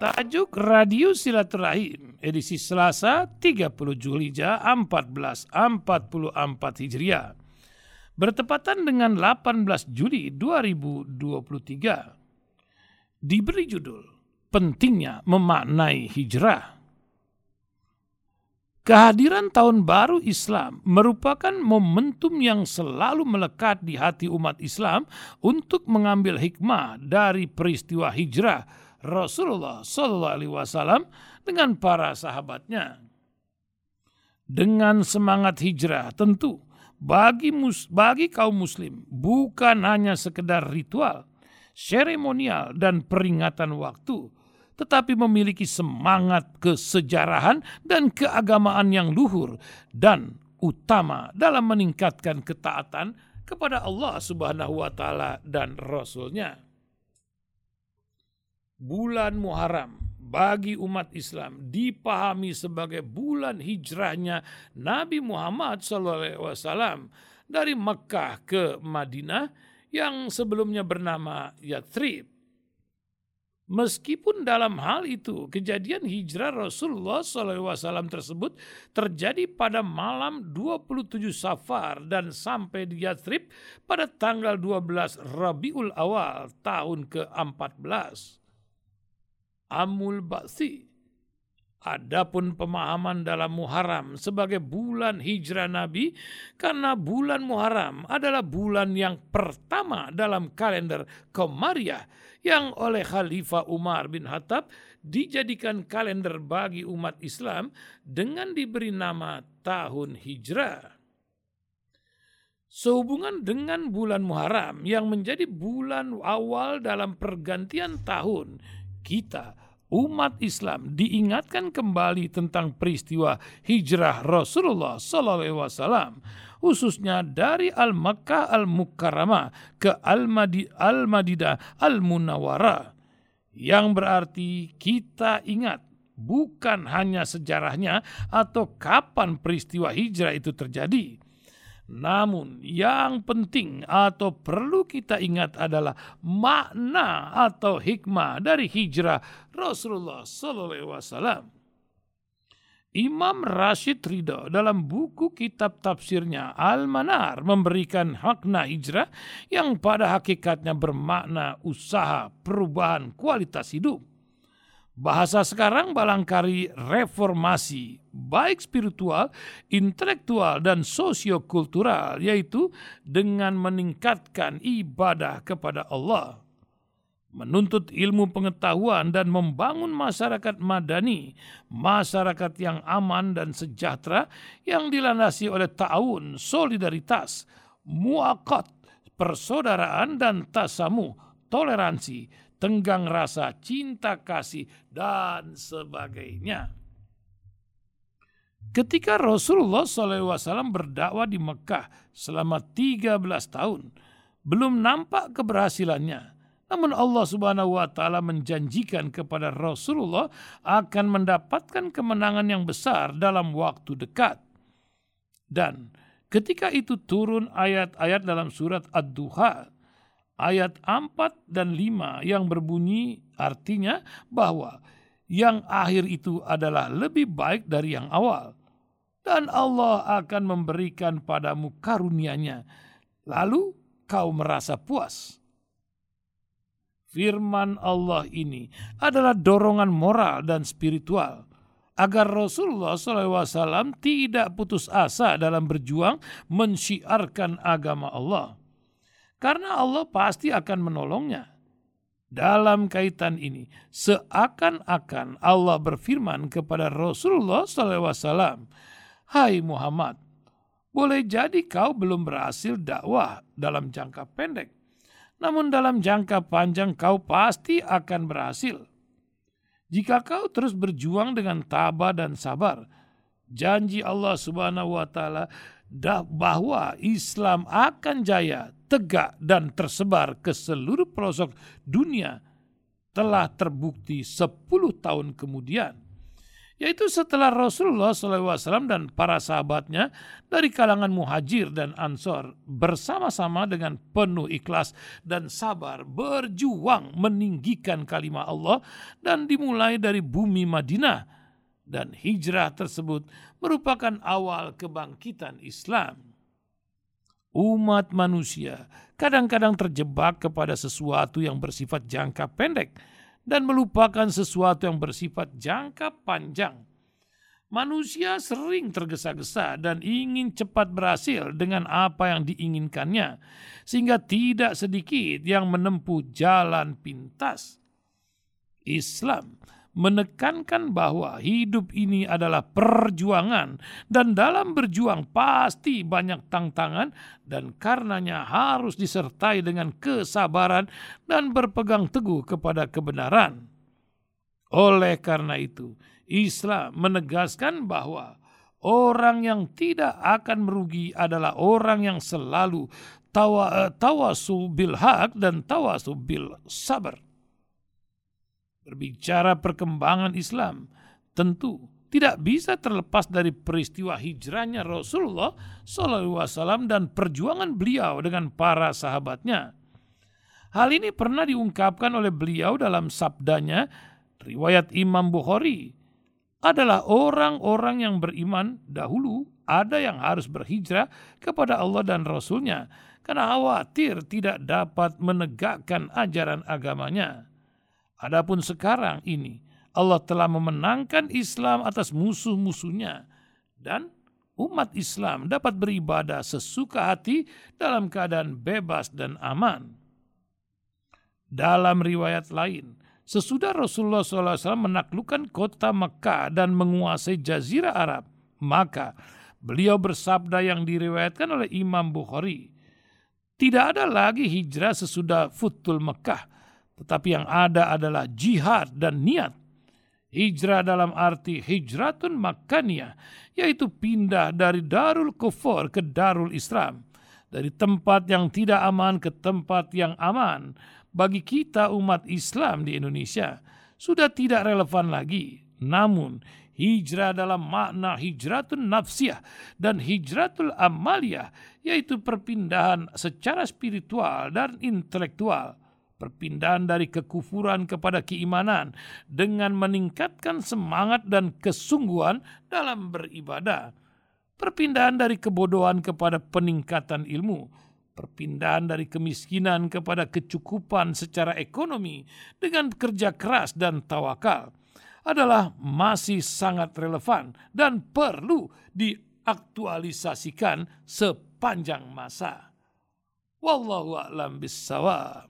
Tajuk Radio Silaturahim edisi Selasa 30 Julija 1444 Hijriah bertepatan dengan 18 Juli 2023 diberi judul Pentingnya Memaknai Hijrah. Kehadiran tahun baru Islam merupakan momentum yang selalu melekat di hati umat Islam untuk mengambil hikmah dari peristiwa hijrah Rasulullah Shallallahu Alaihi Wasallam dengan para sahabatnya. Dengan semangat hijrah tentu bagi mus, bagi kaum muslim bukan hanya sekedar ritual, seremonial dan peringatan waktu, tetapi memiliki semangat kesejarahan dan keagamaan yang luhur dan utama dalam meningkatkan ketaatan kepada Allah Subhanahu wa taala dan rasulnya bulan Muharram bagi umat Islam dipahami sebagai bulan hijrahnya Nabi Muhammad SAW dari Mekah ke Madinah yang sebelumnya bernama Yathrib. Meskipun dalam hal itu kejadian hijrah Rasulullah SAW tersebut terjadi pada malam 27 Safar dan sampai di Yathrib pada tanggal 12 Rabiul Awal tahun ke-14 amul ba'si. Adapun pemahaman dalam Muharram sebagai bulan hijrah Nabi karena bulan Muharram adalah bulan yang pertama dalam kalender Komariah yang oleh Khalifah Umar bin Khattab dijadikan kalender bagi umat Islam dengan diberi nama tahun hijrah. Sehubungan dengan bulan Muharram yang menjadi bulan awal dalam pergantian tahun kita umat Islam diingatkan kembali tentang peristiwa hijrah Rasulullah SAW khususnya dari Al-Makkah Al-Mukarramah ke Al-Madidah Al-Munawwarah yang berarti kita ingat bukan hanya sejarahnya atau kapan peristiwa hijrah itu terjadi namun yang penting atau perlu kita ingat adalah makna atau hikmah dari hijrah Rasulullah Wasallam. Imam Rashid Ridho dalam buku kitab tafsirnya Al-Manar memberikan makna hijrah yang pada hakikatnya bermakna usaha perubahan kualitas hidup. Bahasa sekarang balangkari reformasi, baik spiritual, intelektual, dan sosiokultural, yaitu dengan meningkatkan ibadah kepada Allah, menuntut ilmu pengetahuan dan membangun masyarakat madani, masyarakat yang aman dan sejahtera yang dilandasi oleh ta'awun, solidaritas, muakat, persaudaraan dan tasamu, toleransi, tenggang rasa, cinta kasih, dan sebagainya. Ketika Rasulullah SAW berdakwah di Mekah selama 13 tahun, belum nampak keberhasilannya. Namun Allah Subhanahu wa taala menjanjikan kepada Rasulullah akan mendapatkan kemenangan yang besar dalam waktu dekat. Dan ketika itu turun ayat-ayat dalam surat Ad-Duha ayat 4 dan 5 yang berbunyi artinya bahwa yang akhir itu adalah lebih baik dari yang awal. Dan Allah akan memberikan padamu karunia-Nya. Lalu kau merasa puas. Firman Allah ini adalah dorongan moral dan spiritual. Agar Rasulullah SAW tidak putus asa dalam berjuang mensyiarkan agama Allah karena Allah pasti akan menolongnya. Dalam kaitan ini, seakan-akan Allah berfirman kepada Rasulullah SAW, Hai Muhammad, boleh jadi kau belum berhasil dakwah dalam jangka pendek, namun dalam jangka panjang kau pasti akan berhasil. Jika kau terus berjuang dengan tabah dan sabar, janji Allah Subhanahu wa taala bahwa Islam akan jaya, tegak dan tersebar ke seluruh pelosok dunia telah terbukti 10 tahun kemudian. yaitu setelah Rasulullah SAW dan para sahabatnya dari kalangan muhajir dan ansor bersama-sama dengan penuh ikhlas dan sabar berjuang meninggikan kalimat Allah dan dimulai dari bumi Madinah dan hijrah tersebut merupakan awal kebangkitan Islam. Umat manusia kadang-kadang terjebak kepada sesuatu yang bersifat jangka pendek dan melupakan sesuatu yang bersifat jangka panjang. Manusia sering tergesa-gesa dan ingin cepat berhasil dengan apa yang diinginkannya, sehingga tidak sedikit yang menempuh jalan pintas. Islam menekankan bahwa hidup ini adalah perjuangan dan dalam berjuang pasti banyak tantangan dan karenanya harus disertai dengan kesabaran dan berpegang teguh kepada kebenaran. Oleh karena itu, Islam menegaskan bahwa orang yang tidak akan merugi adalah orang yang selalu tawa, tawasu bil haq dan tawasu bil sabar Berbicara perkembangan Islam, tentu tidak bisa terlepas dari peristiwa hijrahnya Rasulullah SAW dan perjuangan beliau dengan para sahabatnya. Hal ini pernah diungkapkan oleh beliau dalam sabdanya, riwayat Imam Bukhari, adalah orang-orang yang beriman dahulu ada yang harus berhijrah kepada Allah dan Rasulnya karena khawatir tidak dapat menegakkan ajaran agamanya. Adapun sekarang ini Allah telah memenangkan Islam atas musuh-musuhnya dan umat Islam dapat beribadah sesuka hati dalam keadaan bebas dan aman. Dalam riwayat lain, sesudah Rasulullah SAW menaklukkan kota Mekah dan menguasai Jazirah Arab, maka beliau bersabda yang diriwayatkan oleh Imam Bukhari, tidak ada lagi hijrah sesudah Futul Mekah, tetapi yang ada adalah jihad dan niat. Hijrah dalam arti hijratun makaniyah, yaitu pindah dari darul kufur ke darul islam. Dari tempat yang tidak aman ke tempat yang aman. Bagi kita umat Islam di Indonesia, sudah tidak relevan lagi. Namun, hijrah dalam makna hijratun nafsiyah dan hijratul amaliyah, yaitu perpindahan secara spiritual dan intelektual perpindahan dari kekufuran kepada keimanan dengan meningkatkan semangat dan kesungguhan dalam beribadah. Perpindahan dari kebodohan kepada peningkatan ilmu, perpindahan dari kemiskinan kepada kecukupan secara ekonomi dengan kerja keras dan tawakal adalah masih sangat relevan dan perlu diaktualisasikan sepanjang masa. Wallahu a'lam bissawab.